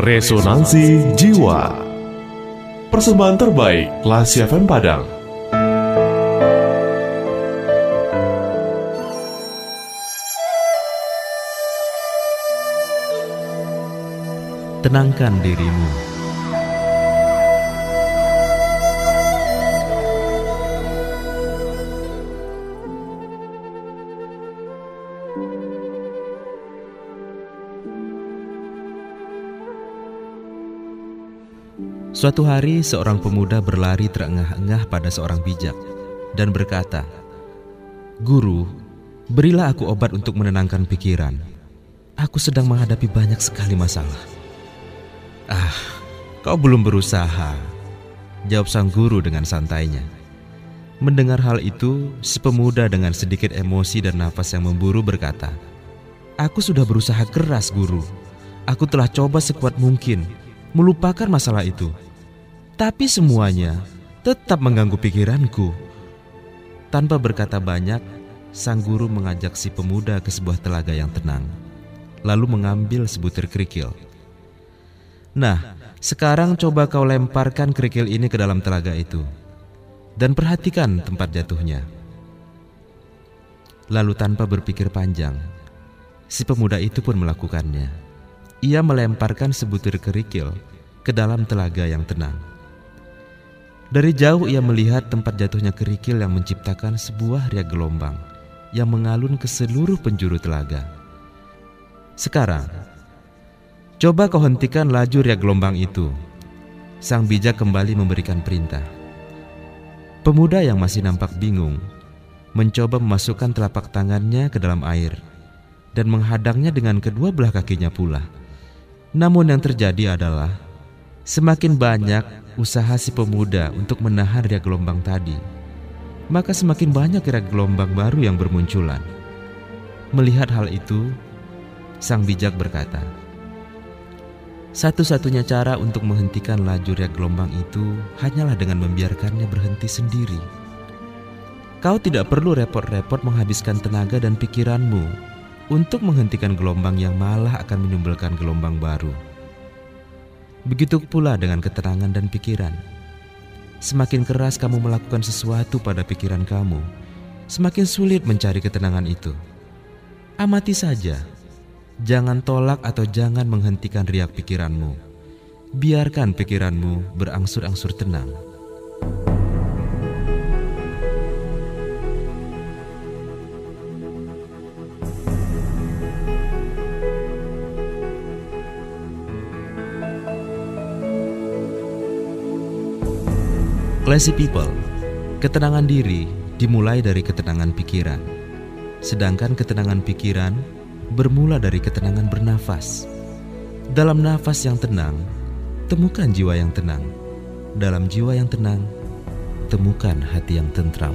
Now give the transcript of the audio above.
Resonansi Jiwa. Persembahan terbaik Lasi FM Padang. Tenangkan dirimu Suatu hari seorang pemuda berlari terengah-engah pada seorang bijak dan berkata, Guru, berilah aku obat untuk menenangkan pikiran. Aku sedang menghadapi banyak sekali masalah. Ah, kau belum berusaha, jawab sang guru dengan santainya. Mendengar hal itu, si pemuda dengan sedikit emosi dan nafas yang memburu berkata, Aku sudah berusaha keras guru. Aku telah coba sekuat mungkin melupakan masalah itu. Tapi semuanya tetap mengganggu pikiranku. Tanpa berkata banyak, sang guru mengajak si pemuda ke sebuah telaga yang tenang, lalu mengambil sebutir kerikil. Nah, sekarang coba kau lemparkan kerikil ini ke dalam telaga itu, dan perhatikan tempat jatuhnya. Lalu tanpa berpikir panjang, si pemuda itu pun melakukannya. Ia melemparkan sebutir kerikil ke dalam telaga yang tenang. Dari jauh ia melihat tempat jatuhnya kerikil yang menciptakan sebuah riak gelombang yang mengalun ke seluruh penjuru telaga. Sekarang, coba kau hentikan laju riak gelombang itu. Sang bijak kembali memberikan perintah. Pemuda yang masih nampak bingung mencoba memasukkan telapak tangannya ke dalam air dan menghadangnya dengan kedua belah kakinya pula. Namun yang terjadi adalah semakin banyak usaha si pemuda untuk menahan riak gelombang tadi, maka semakin banyak riak gelombang baru yang bermunculan. Melihat hal itu, sang bijak berkata, "Satu-satunya cara untuk menghentikan laju riak gelombang itu hanyalah dengan membiarkannya berhenti sendiri. Kau tidak perlu repot-repot menghabiskan tenaga dan pikiranmu untuk menghentikan gelombang yang malah akan menimbulkan gelombang baru. Begitu pula dengan ketenangan dan pikiran. Semakin keras kamu melakukan sesuatu pada pikiran kamu, semakin sulit mencari ketenangan itu. Amati saja, jangan tolak atau jangan menghentikan riak pikiranmu. Biarkan pikiranmu berangsur-angsur tenang. Classy people, ketenangan diri dimulai dari ketenangan pikiran. Sedangkan ketenangan pikiran bermula dari ketenangan bernafas. Dalam nafas yang tenang, temukan jiwa yang tenang. Dalam jiwa yang tenang, temukan hati yang tentram.